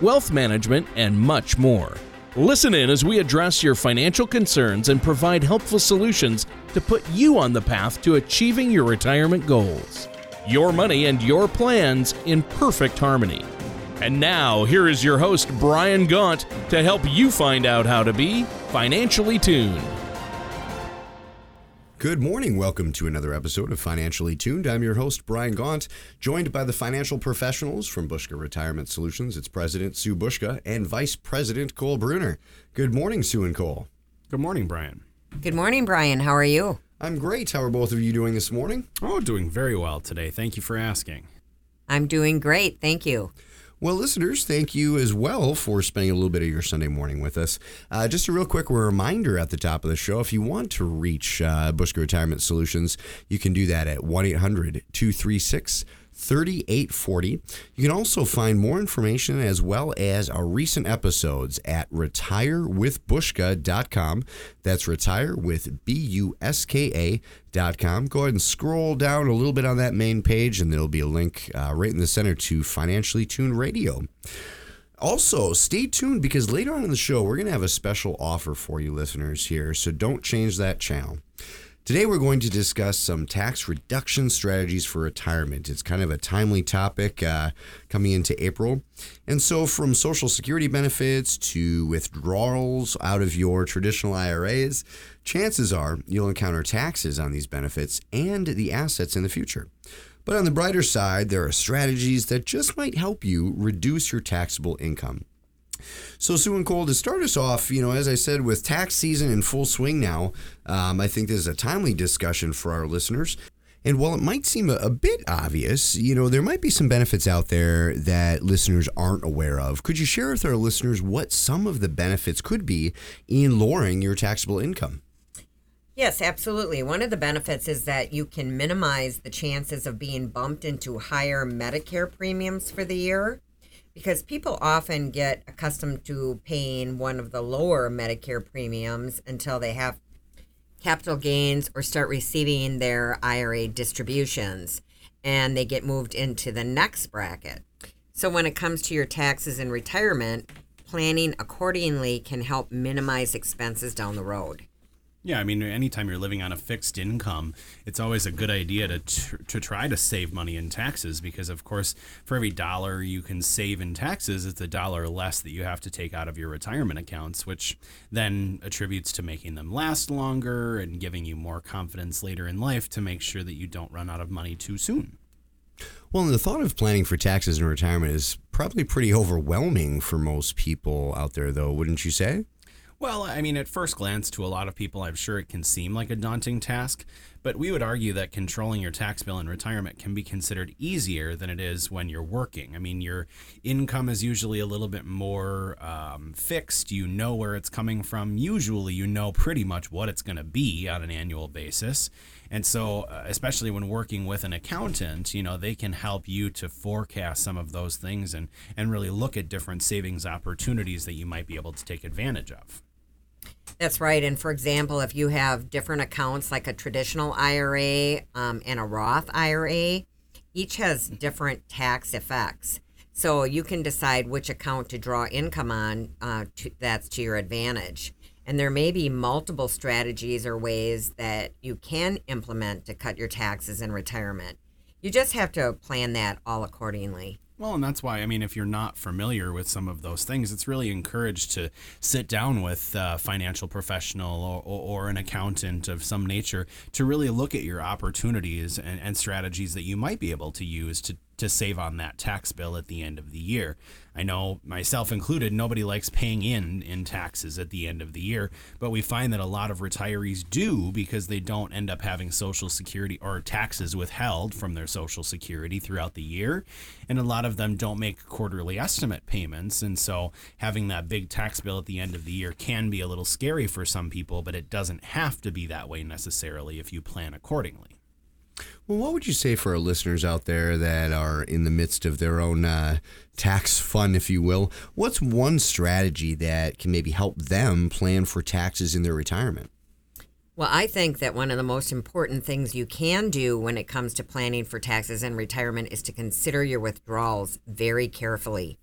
wealth management, and much more. Listen in as we address your financial concerns and provide helpful solutions to put you on the path to achieving your retirement goals. Your money and your plans in perfect harmony. And now, here is your host, Brian Gaunt, to help you find out how to be financially tuned. Good morning. Welcome to another episode of Financially Tuned. I'm your host, Brian Gaunt, joined by the financial professionals from Buska Retirement Solutions. It's President Sue Buska and Vice President Cole Bruner. Good morning, Sue and Cole. Good morning, Brian. Good morning, Brian. How are you? I'm great. How are both of you doing this morning? Oh, doing very well today. Thank you for asking. I'm doing great. Thank you. Well, listeners, thank you as well for spending a little bit of your Sunday morning with us. Uh, just a real quick reminder at the top of the show if you want to reach uh, Retirement Solutions, you can do that at 1 800 236 3840. You can also find more information as well as our recent episodes at retirewithbuska.com. That's retire with B U S K A.com. Go ahead and scroll down a little bit on that main page, and there'll be a link uh, right in the center to Financially Tuned Radio. Also, stay tuned because later on in the show, we're going to have a special offer for you listeners here, so don't change that channel. Today, we're going to discuss some tax reduction strategies for retirement. It's kind of a timely topic uh, coming into April. And so, from Social Security benefits to withdrawals out of your traditional IRAs, chances are you'll encounter taxes on these benefits and the assets in the future. But on the brighter side, there are strategies that just might help you reduce your taxable income. So, Sue and Cole, to start us off, you know, as I said, with tax season in full swing now, um, I think this is a timely discussion for our listeners. And while it might seem a, a, bit obvious, you know, there might be some benefits out there that listeners aren't aware of. Could you share with our listeners what some of the benefits could be in lowering your taxable income? Yes, absolutely. One of the benefits is that you can minimize the chances of being bumped into higher Medicare premiums for the year because people often get accustomed to paying one of the lower Medicare premiums until they have capital gains or start receiving their IRA distributions and they get moved into the next bracket. So when it comes to your taxes and retirement, planning accordingly can help minimize expenses down the road. Yeah, I mean, anytime you're living on a fixed income, it's always a good idea to tr- to try to save money in taxes because, of course, for every dollar you can save in taxes, it's a dollar less that you have to take out of your retirement accounts, which then attributes to making them last longer and giving you more confidence later in life to make sure that you don't run out of money too soon. Well, the thought of planning for taxes in retirement is probably pretty overwhelming for most people out there, though, wouldn't you say? Well, I mean, at first glance, to a lot of people, I'm sure it can seem like a daunting task, but we would argue that controlling your tax bill in retirement can be considered easier than it is when you're working. I mean, your income is usually a little bit more um, fixed. You know where it's coming from. Usually, you know pretty much what it's going to be on an annual basis. And so, uh, especially when working with an accountant, you know, they can help you to forecast some of those things and, and really look at different savings opportunities that you might be able to take advantage of. That's right. And for example, if you have different accounts like a traditional IRA um, and a Roth IRA, each has different tax effects. So you can decide which account to draw income on uh, to, that's to your advantage. And there may be multiple strategies or ways that you can implement to cut your taxes in retirement. You just have to plan that all accordingly. Well, and that's why, I mean, if you're not familiar with some of those things, it's really encouraged to sit down with a financial professional or, or, or an accountant of some nature to really look at your opportunities and, and strategies that you might be able to use to to save on that tax bill at the end of the year. I know myself included, nobody likes paying in in taxes at the end of the year, but we find that a lot of retirees do because they don't end up having social security or taxes withheld from their social security throughout the year, and a lot of them don't make quarterly estimate payments, and so having that big tax bill at the end of the year can be a little scary for some people, but it doesn't have to be that way necessarily if you plan accordingly. Well, what would you say for our listeners out there that are in the midst of their own uh, tax fun, if you will? What's one strategy that can maybe help them plan for taxes in their retirement? Well, I think that one of the most important things you can do when it comes to planning for taxes and retirement is to consider your withdrawals very carefully.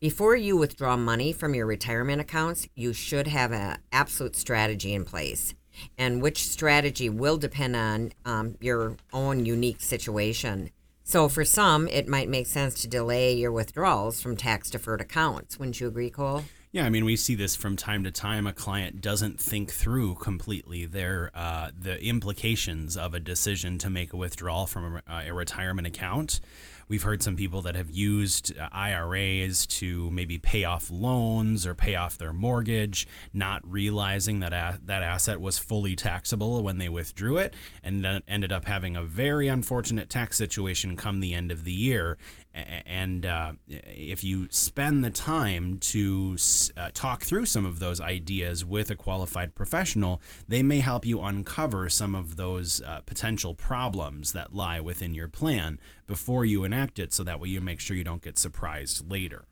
Before you withdraw money from your retirement accounts, you should have an absolute strategy in place and which strategy will depend on um, your own unique situation. So, for some, it might make sense to delay your withdrawals from tax deferred accounts. Wouldn't you agree, Cole? Yeah, I mean, we see this from time to time. A client doesn't think through completely their uh, the implications of a decision to make a withdrawal from a, a retirement account. We've heard some people that have used uh, IRAs to maybe pay off loans or pay off their mortgage, not realizing that a- that asset was fully taxable when they withdrew it, and then ended up having a very unfortunate tax situation come the end of the year. And uh, if you spend the time to uh, talk through some of those ideas with a qualified professional, they may help you uncover some of those uh, potential problems that lie within your plan before you enact it so that way you make sure you don't get surprised later.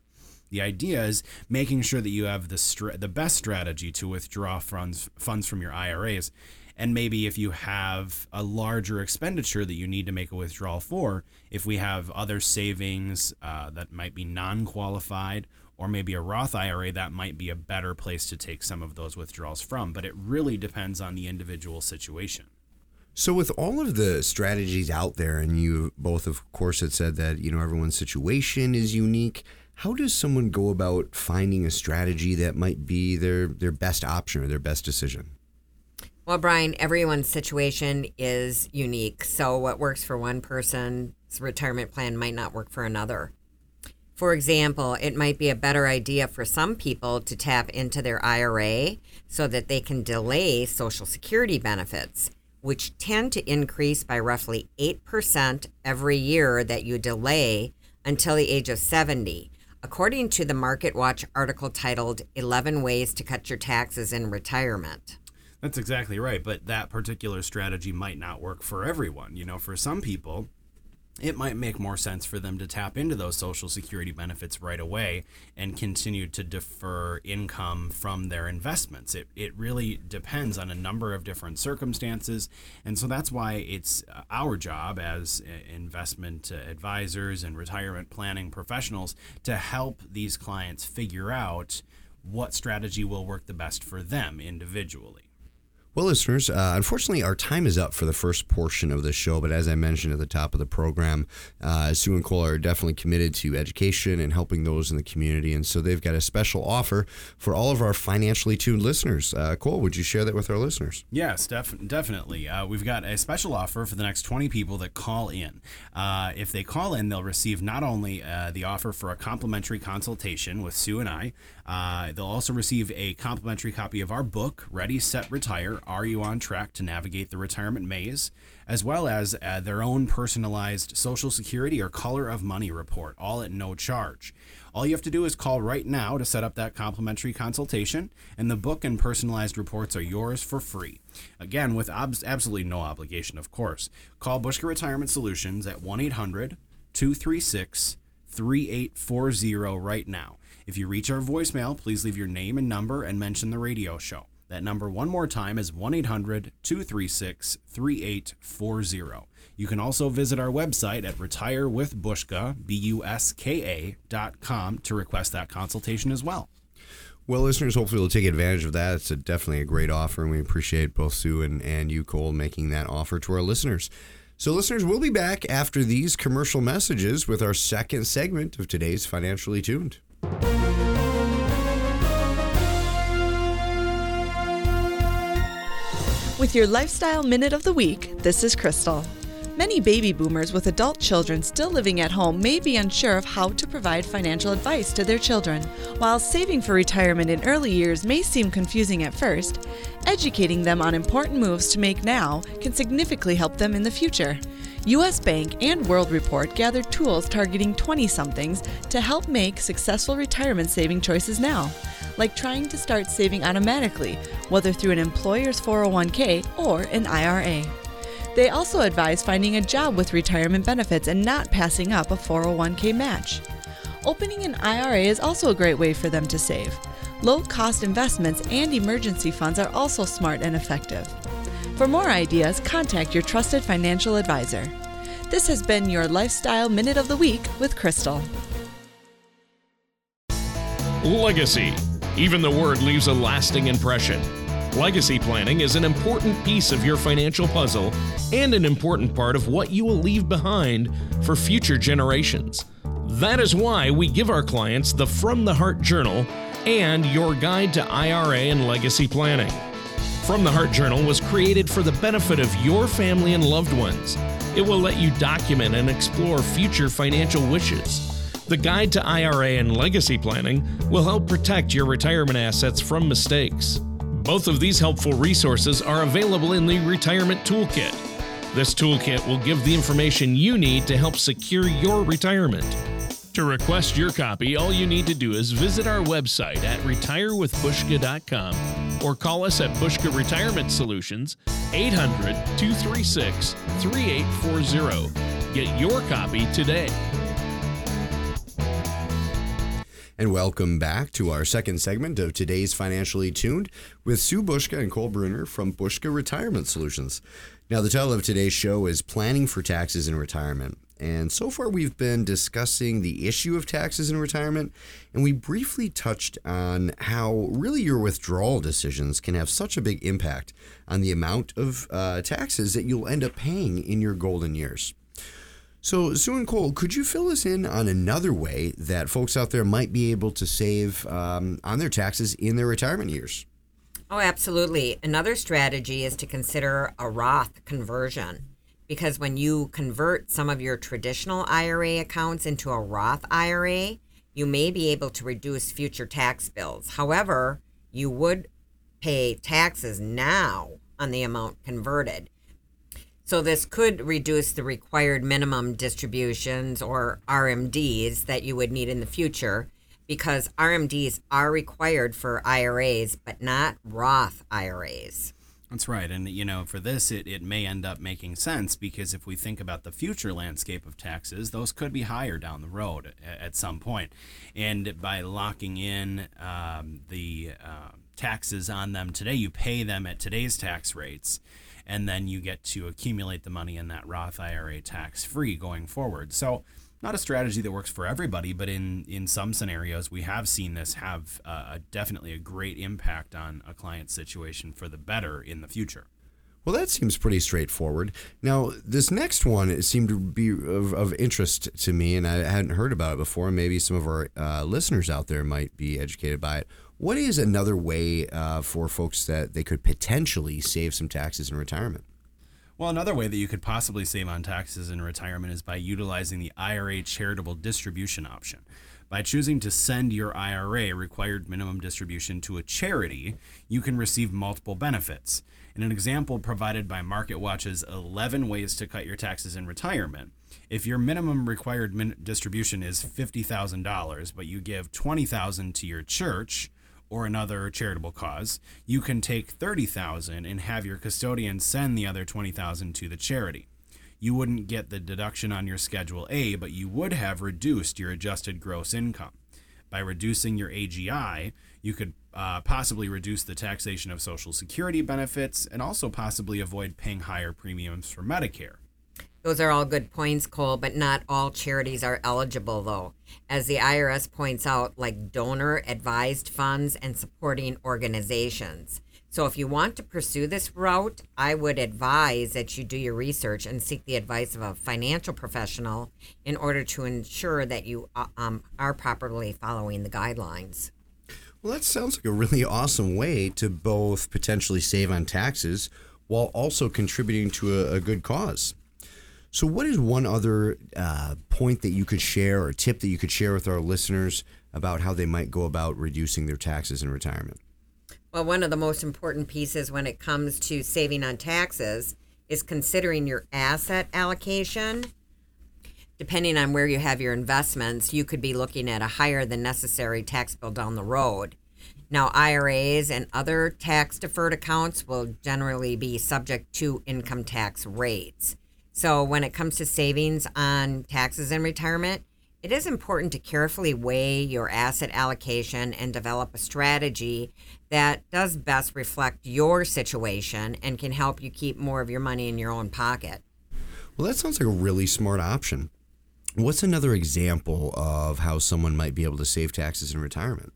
The idea is making sure that you have the str- the best strategy to withdraw funds funds from your IRAs and maybe if you have a larger expenditure that you need to make a withdrawal for, if we have other savings uh, that might be non qualified, or maybe a Roth IRA, that might be a better place to take some of those withdrawals from. But it really depends on the individual situation. So, with all of the strategies out there, and you both, of course, had said that you know everyone's situation is unique. How does someone go about finding a strategy that might be their their best option or their best decision? Well, Brian, everyone's situation is unique. So, what works for one person's retirement plan might not work for another. For example, it might be a better idea for some people to tap into their IRA so that they can delay Social Security benefits, which tend to increase by roughly 8% every year that you delay until the age of 70, according to the MarketWatch article titled 11 Ways to Cut Your Taxes in Retirement. That's exactly right. But that particular strategy might not work for everyone. You know, for some people, it might make more sense for them to tap into those social security benefits right away and continue to defer income from their investments. It, it really depends on a number of different circumstances. And so that's why it's uh, our job as uh, investment advisors and retirement planning professionals to help these clients figure out what strategy will work the best for them individually. Well, listeners, uh, unfortunately, our time is up for the first portion of the show. But as I mentioned at the top of the program, uh, Sue and Cole are definitely committed to education and helping those in the community. And so they've got a special offer for all of our financially tuned listeners. Uh, Cole, would you share that with our listeners? Yes, def- definitely. Uh, we've got a special offer for the next 20 people that call in. Uh, if they call in, they'll receive not only uh, the offer for a complimentary consultation with Sue and I, uh, they'll also receive a complimentary copy of our book, Ready, Set, Retire Are You on Track to Navigate the Retirement Maze? as well as uh, their own personalized Social Security or Color of Money report, all at no charge. All you have to do is call right now to set up that complimentary consultation, and the book and personalized reports are yours for free. Again, with ob- absolutely no obligation, of course. Call Buska Retirement Solutions at 1 800 236 3840 right now. If you reach our voicemail, please leave your name and number and mention the radio show. That number, one more time, is 1 800 236 3840. You can also visit our website at retirewithbuska, B U S K A, dot com to request that consultation as well. Well, listeners, hopefully will take advantage of that. It's a, definitely a great offer, and we appreciate both Sue and, and you, Cole, making that offer to our listeners. So, listeners, we'll be back after these commercial messages with our second segment of today's Financially Tuned. With your Lifestyle Minute of the Week, this is Crystal. Many baby boomers with adult children still living at home may be unsure of how to provide financial advice to their children. While saving for retirement in early years may seem confusing at first, educating them on important moves to make now can significantly help them in the future. US Bank and World Report gathered tools targeting 20 somethings to help make successful retirement saving choices now, like trying to start saving automatically, whether through an employer's 401k or an IRA. They also advise finding a job with retirement benefits and not passing up a 401k match. Opening an IRA is also a great way for them to save. Low cost investments and emergency funds are also smart and effective. For more ideas, contact your trusted financial advisor. This has been your Lifestyle Minute of the Week with Crystal. Legacy. Even the word leaves a lasting impression. Legacy planning is an important piece of your financial puzzle and an important part of what you will leave behind for future generations. That is why we give our clients the From the Heart Journal and your guide to IRA and legacy planning. From the Heart Journal was created for the benefit of your family and loved ones. It will let you document and explore future financial wishes. The Guide to IRA and Legacy Planning will help protect your retirement assets from mistakes. Both of these helpful resources are available in the Retirement Toolkit. This toolkit will give the information you need to help secure your retirement. To request your copy, all you need to do is visit our website at retirewithbuska.com or call us at Buska Retirement Solutions 800 236 3840. Get your copy today. And welcome back to our second segment of today's Financially Tuned with Sue Buska and Cole Bruner from Buska Retirement Solutions. Now, the title of today's show is Planning for Taxes in Retirement. And so far, we've been discussing the issue of taxes in retirement, and we briefly touched on how really your withdrawal decisions can have such a big impact on the amount of uh, taxes that you'll end up paying in your golden years. So, Sue and Cole, could you fill us in on another way that folks out there might be able to save um, on their taxes in their retirement years? Oh, absolutely. Another strategy is to consider a Roth conversion because when you convert some of your traditional IRA accounts into a Roth IRA, you may be able to reduce future tax bills. However, you would pay taxes now on the amount converted. So this could reduce the required minimum distributions or RMDs that you would need in the future because RMDs are required for IRAs but not Roth IRAs. That's right. And, you know, for this, it, it may end up making sense because if we think about the future landscape of taxes, those could be higher down the road at, at some point. And by locking in um, the uh, taxes on them today, you pay them at today's tax rates and then you get to accumulate the money in that Roth IRA tax free going forward. So, not a strategy that works for everybody, but in in some scenarios, we have seen this have uh, definitely a great impact on a client's situation for the better in the future. Well, that seems pretty straightforward. Now, this next one seemed to be of, of interest to me, and I hadn't heard about it before. Maybe some of our uh, listeners out there might be educated by it. What is another way uh, for folks that they could potentially save some taxes in retirement? Well, another way that you could possibly save on taxes in retirement is by utilizing the IRA charitable distribution option. By choosing to send your IRA required minimum distribution to a charity, you can receive multiple benefits. In an example provided by MarketWatch's 11 Ways to Cut Your Taxes in Retirement, if your minimum required min- distribution is $50,000, but you give 20,000 to your church, or another charitable cause, you can take 30,000 and have your custodian send the other 20,000 to the charity. You wouldn't get the deduction on your schedule A, but you would have reduced your adjusted gross income. By reducing your AGI, you could uh, possibly reduce the taxation of Social Security benefits and also possibly avoid paying higher premiums for Medicare. Those are all good points, Cole, but not all charities are eligible, though. As the IRS points out, like donor advised funds and supporting organizations. So, if you want to pursue this route, I would advise that you do your research and seek the advice of a financial professional in order to ensure that you uh, um, are properly following the guidelines. Well, that sounds like a really awesome way to both potentially save on taxes while also contributing to a, a good cause. So, what is one other uh, point that you could share or tip that you could share with our listeners about how they might go about reducing their taxes in retirement? Well, one of the most important pieces when it comes to saving on taxes is considering your asset allocation. Depending on where you have your investments, you could be looking at a higher than necessary tax bill down the road. Now, IRAs and other tax deferred accounts will generally be subject to income tax rates. So, when it comes to savings on taxes in retirement, it is important to carefully weigh your asset allocation and develop a strategy that does best reflect your situation and can help you keep more of your money in your own pocket. Well, that sounds like a really smart option. What's another example of how someone might be able to save taxes in retirement?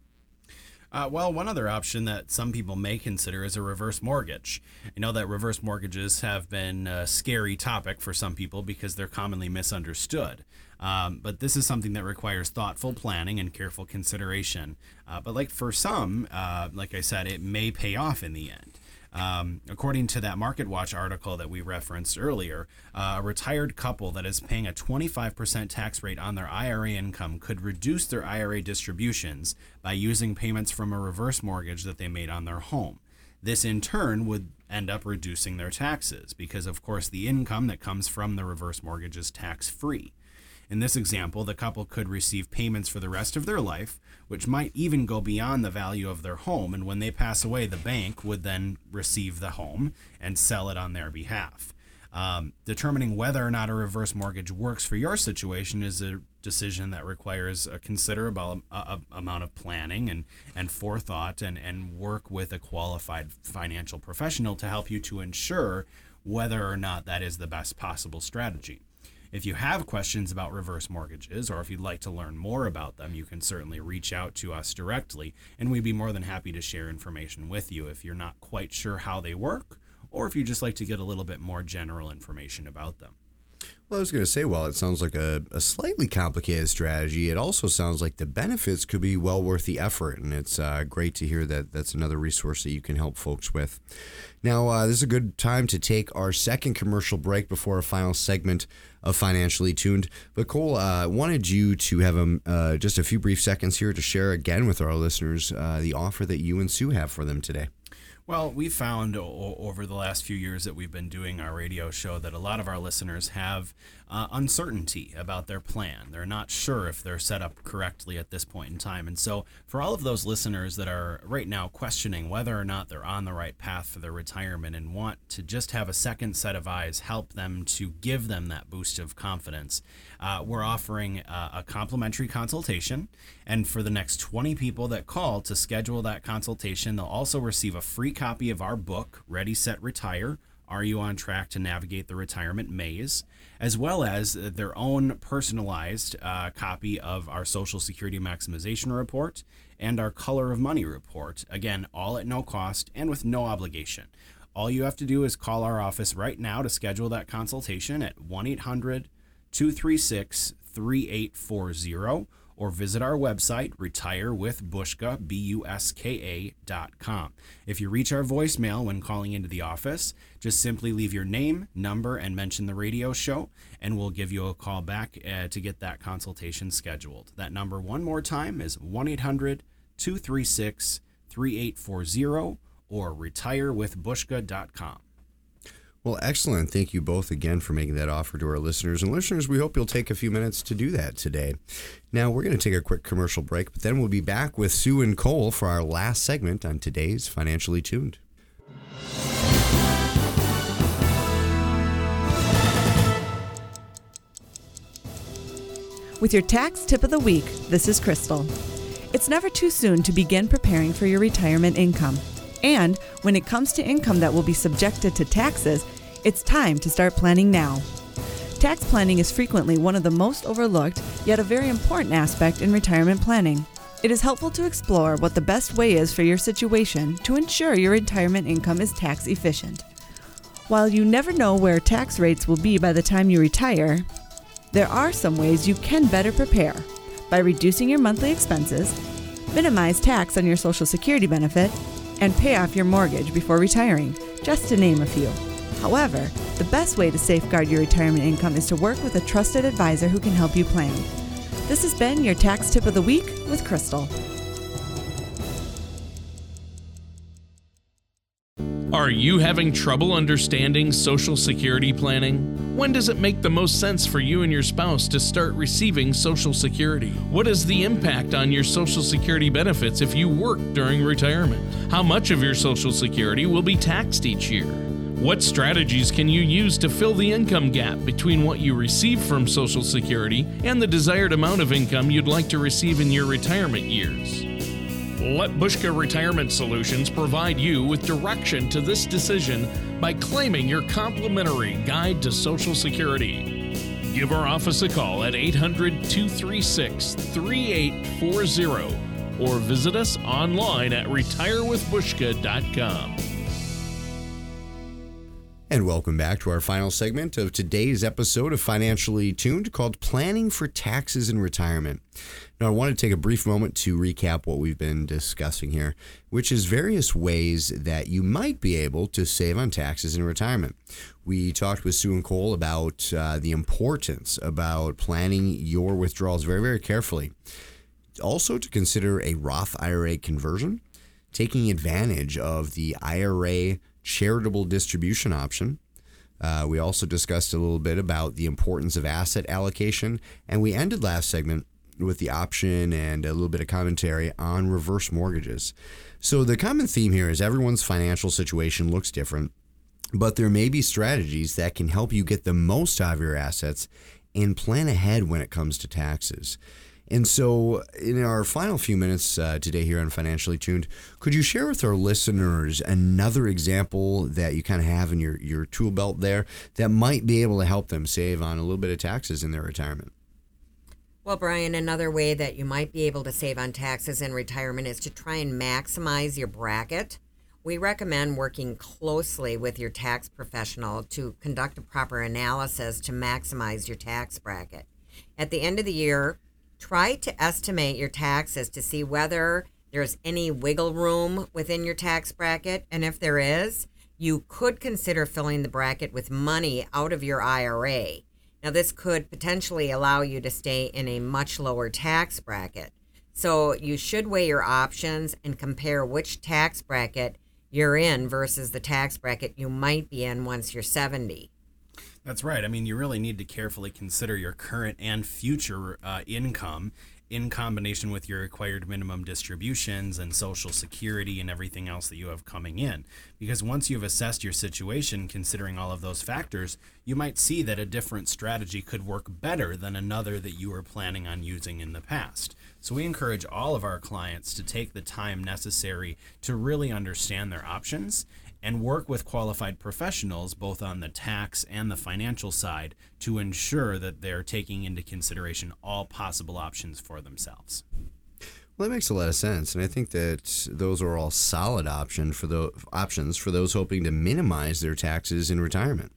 Uh, well, one other option that some people may consider is a reverse mortgage. I know that reverse mortgages have been a scary topic for some people because they're commonly misunderstood. Um, but this is something that requires thoughtful planning and careful consideration. Uh, but like for some, uh, like I said, it may pay off in the end. Um, according to that Market Watch article that we referenced earlier, uh, a retired couple that is paying a 25% tax rate on their IRA income could reduce their IRA distributions by using payments from a reverse mortgage that they made on their home. This in turn would end up reducing their taxes because, of course, the income that comes from the reverse mortgage is tax free. In this example, the couple could receive payments for the rest of their life, which might even go beyond the value of their home. And when they pass away, the bank would then receive the home and sell it on their behalf. Um, determining whether or not a reverse mortgage works for your situation is a decision that requires a considerable uh, amount of planning and, and forethought and, and work with a qualified financial professional to help you to ensure whether or not that is the best possible strategy. If you have questions about reverse mortgages or if you'd like to learn more about them, you can certainly reach out to us directly, and we'd be more than happy to share information with you if you're not quite sure how they work or if you just like to get a little bit more general information about them. Well, I was going to say, while it sounds like a, a, slightly complicated strategy, it also sounds like the benefits could be well worth the effort. And it's uh, great to hear that that's another resource that you can help folks with. Now, uh, this is a good time to take our second commercial break before our final segment of Financially Tuned. But Cole, uh, wanted you to have um, uh, just a few brief seconds here to share again with our listeners uh, the offer that you and Sue have for them today. Well, we found o- over the last few years that we've been doing our radio show that a lot of our listeners have uh, uncertainty about their plan. They're not sure if they're set up correctly at this point in time. And so, for all of those listeners that are right now questioning whether or not they're on the right path for their retirement and want to just have a second set of eyes help them to give them that boost of confidence, uh, we're offering uh, a complimentary consultation. And for the next 20 people that call to schedule that consultation, they'll also receive a free copy of our book, Ready, Set, Retire are you on track to navigate the retirement maze? As well as their own personalized uh, copy of our Social Security Maximization Report and our Color of Money Report. Again, all at no cost and with no obligation. All you have to do is call our office right now to schedule that consultation at 1 800 236 3840 or visit our website, retirewithbuska, B-U-S-K-A dot com. If you reach our voicemail when calling into the office, just simply leave your name, number, and mention the radio show, and we'll give you a call back uh, to get that consultation scheduled. That number, one more time, is 1 800 236 3840 or retirewithbuska.com. Well, excellent. Thank you both again for making that offer to our listeners. And listeners, we hope you'll take a few minutes to do that today. Now, we're going to take a quick commercial break, but then we'll be back with Sue and Cole for our last segment on today's Financially Tuned. With your tax tip of the week, this is Crystal. It's never too soon to begin preparing for your retirement income. And when it comes to income that will be subjected to taxes, it's time to start planning now. Tax planning is frequently one of the most overlooked, yet a very important aspect in retirement planning. It is helpful to explore what the best way is for your situation to ensure your retirement income is tax efficient. While you never know where tax rates will be by the time you retire, there are some ways you can better prepare by reducing your monthly expenses, minimize tax on your Social Security benefit, and pay off your mortgage before retiring, just to name a few. However, The best way to safeguard your retirement income is to work with a trusted advisor who can help you plan. This has been your tax tip of the week with Crystal. Are you having trouble understanding Social Security planning? When does it make the most sense for you and your spouse to start receiving Social Security? What is the impact on your Social Security benefits if you work during retirement? How much of your Social Security will be taxed each year? What strategies can you use to fill the income gap between what you receive from Social Security and the desired amount of income you'd like to receive in your retirement years? Let Buska Retirement Solutions provide you with direction to this decision by claiming your complimentary guide to Social Security. Give our office a call at 800 236 3840 or visit us online at retirewithbuska.com. And welcome back to our final segment of today's episode of Financially Tuned called Planning for Taxes in Retirement. Now, I want to take a brief moment to recap what we've been discussing here, which is various ways that you might be able to save on taxes in retirement. We talked with Sue and Cole about uh, the importance about planning your withdrawals very, very carefully. Also, to consider a Roth IRA conversion, taking advantage of the IRA charitable distribution option. Uh, we also discussed a little bit about the importance of asset allocation, and we ended last segment with the option and a little bit of commentary on reverse mortgages. So, the common theme here is everyone's financial situation looks different, but there may be strategies that can help you get the most out of your assets and plan ahead when it comes to taxes. And so, in our final few minutes uh, today here on Financially Tuned, could you share with our listeners another example that you kind of have in your, your tool belt there that might be able to help them save on a little bit of taxes in their retirement? Well, Brian, another way that you might be able to save on taxes in retirement is to try and maximize your bracket. We recommend working closely with your tax professional to conduct a proper analysis to maximize your tax bracket. At the end of the year, try to estimate your taxes to see whether there's any wiggle room within your tax bracket. And if there is, you could consider filling the bracket with money out of your IRA. Now, this could potentially allow you to stay in a much lower tax bracket. So, you should weigh your options and compare which tax bracket you're in versus the tax bracket you might be in once you're 70. That's right. I mean, you really need to carefully consider your current and future uh, income in combination with your required minimum distributions and social security and everything else that you have coming in. Because once you've assessed your situation, considering all of those factors, you might see that a different strategy could work better than another that you were planning on using in the past. So we encourage all of our clients to take the time necessary to really understand their options and work with qualified professionals both on the tax and the financial side to ensure that they're taking into consideration all possible options for themselves. Well, that makes a lot of sense, and I think that those are all solid option for the options for those hoping to minimize their taxes in retirement.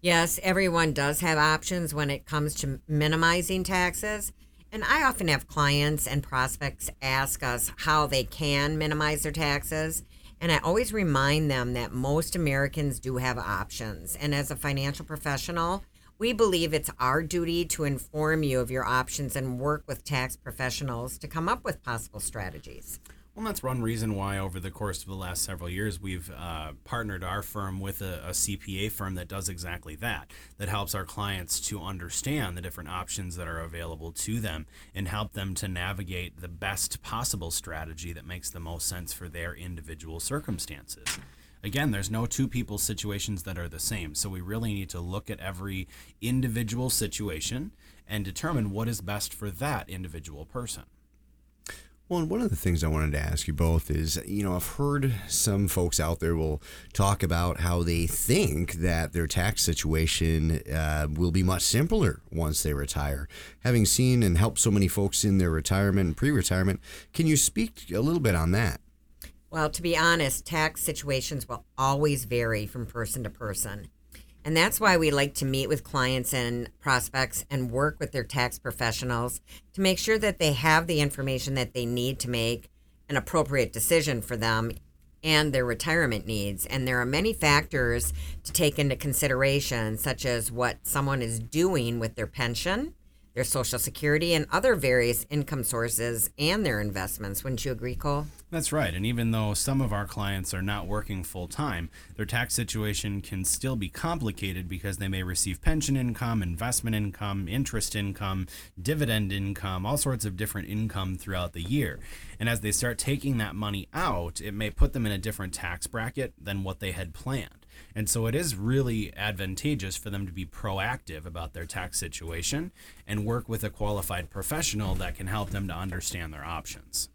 Yes, everyone does have options when it comes to minimizing taxes. And I often have clients and prospects ask us how they can minimize their taxes. And I always remind them that most Americans do have options. And as a financial professional, we believe it's our duty to inform you of your options and work with tax professionals to come up with possible strategies. Well, that's one reason why, over the course of the last several years, we've uh, partnered our firm with a, a, CPA firm that does exactly that, that helps our clients to understand the different options that are available to them and help them to navigate the best possible strategy that makes the most sense for their individual circumstances. Again, there's no two people situations that are the same, so we really need to look at every individual situation and determine what is best for that individual person. Well, one of the things I wanted to ask you both is, you know, I've heard some folks out there will talk about how they think that their tax situation uh, will be much simpler once they retire. Having seen and helped so many folks in their retirement and pre-retirement, can you speak a little bit on that? Well, to be honest, tax situations will always vary from person to person. And that's why we like to meet with clients and prospects and work with their tax professionals to make sure that they have the information that they need to make an appropriate decision for them and their retirement needs. And there are many factors to take into consideration, such as what someone is doing with their pension, their Social Security, and other various income sources and their investments. Wouldn't you agree, Cole? That's right. And even though some of our clients are not working full time, their tax situation can still be complicated because they may receive pension income, investment income, interest income, dividend income, all sorts of different income throughout the year. And as they start taking that money out, it may put them in a different tax bracket than what they had planned. And so it is really advantageous for them to be proactive about their tax situation and work with a qualified professional that can help them to understand their options.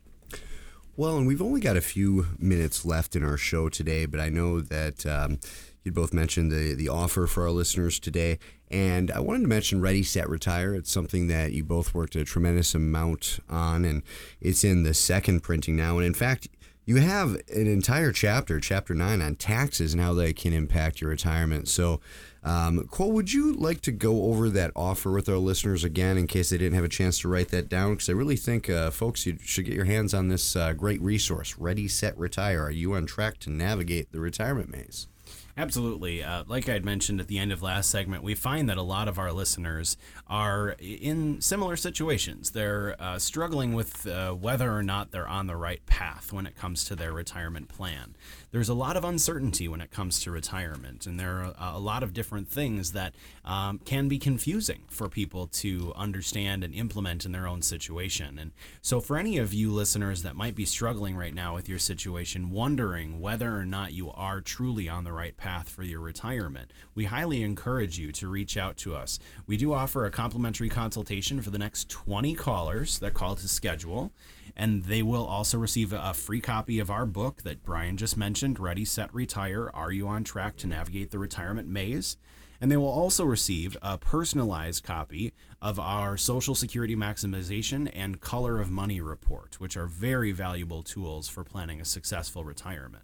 Well, and we've only got a few minutes left in our show today, but I know that um, you both mentioned the, the offer for our listeners today. And I wanted to mention Ready, Set, Retire. It's something that you both worked a tremendous amount on, and it's in the second printing now. And in fact, you have an entire chapter, chapter nine, on taxes and how they can impact your retirement. So, um, Cole, would you like to go over that offer with our listeners again in case they didn't have a chance to write that down? Because I really think, uh, folks, you should get your hands on this uh, great resource, Ready, Set, Retire. Are you on track to navigate the retirement maze? Absolutely. Uh, like I had mentioned at the end of last segment, we find that a lot of our listeners are in similar situations. They're uh, struggling with uh, whether or not they're on the right path when it comes to their retirement plan there's a lot of uncertainty when it comes to retirement, and there are a lot of different things that um, can be confusing for people to understand and implement in their own situation. And so, for any of you listeners that might be struggling right now with your situation, wondering whether or not you are truly on the right path for your retirement, we highly encourage you to reach out to us. We do offer a complimentary consultation for the next 20 callers that call to schedule and they will also receive a free copy of our book that Brian just mentioned Ready, Set, Retire Are You on Track to Navigate the Retirement Maze? And they will also receive a personalized copy of our Social Security Maximization and Color of Money report, which are very valuable tools for planning a successful retirement.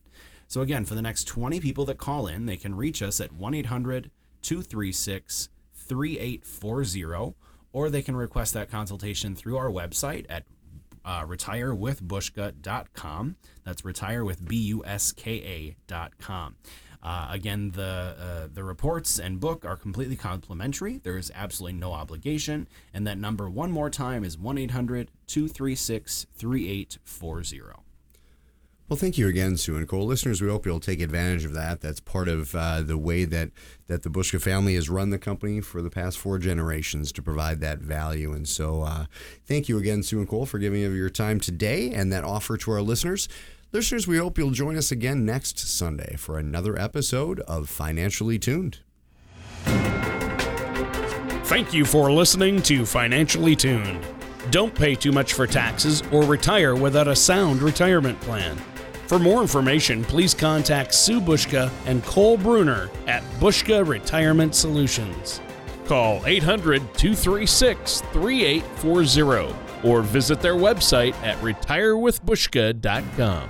So, again, for the next 20 people that call in, they can reach us at 1 800 236 3840, or they can request that consultation through our website at uh, retirewithbuska.com. That's retire with B U S K A.com. Uh, again, the uh, the reports and book are completely complimentary. There is absolutely no obligation. And that number, one more time, is 1 800 236 3840. Well, thank you again, Sue and Cole. Listeners, we hope you'll take advantage of that. That's part of uh, the way that, that the Buska family has run the company for the past four generations to provide that value. And so, uh, thank you again, Sue and Cole, for giving of your time today and that offer to our listeners. Listeners, we hope you'll join us again next Sunday for another episode of Financially Tuned. Thank you for listening to Financially Tuned. Don't pay too much for taxes or retire without a sound retirement plan. For more information, please contact Sue Buska and Cole Bruner at Buska Retirement Solutions. Call 800 236 3840 or visit their website at retirewithbuska.com.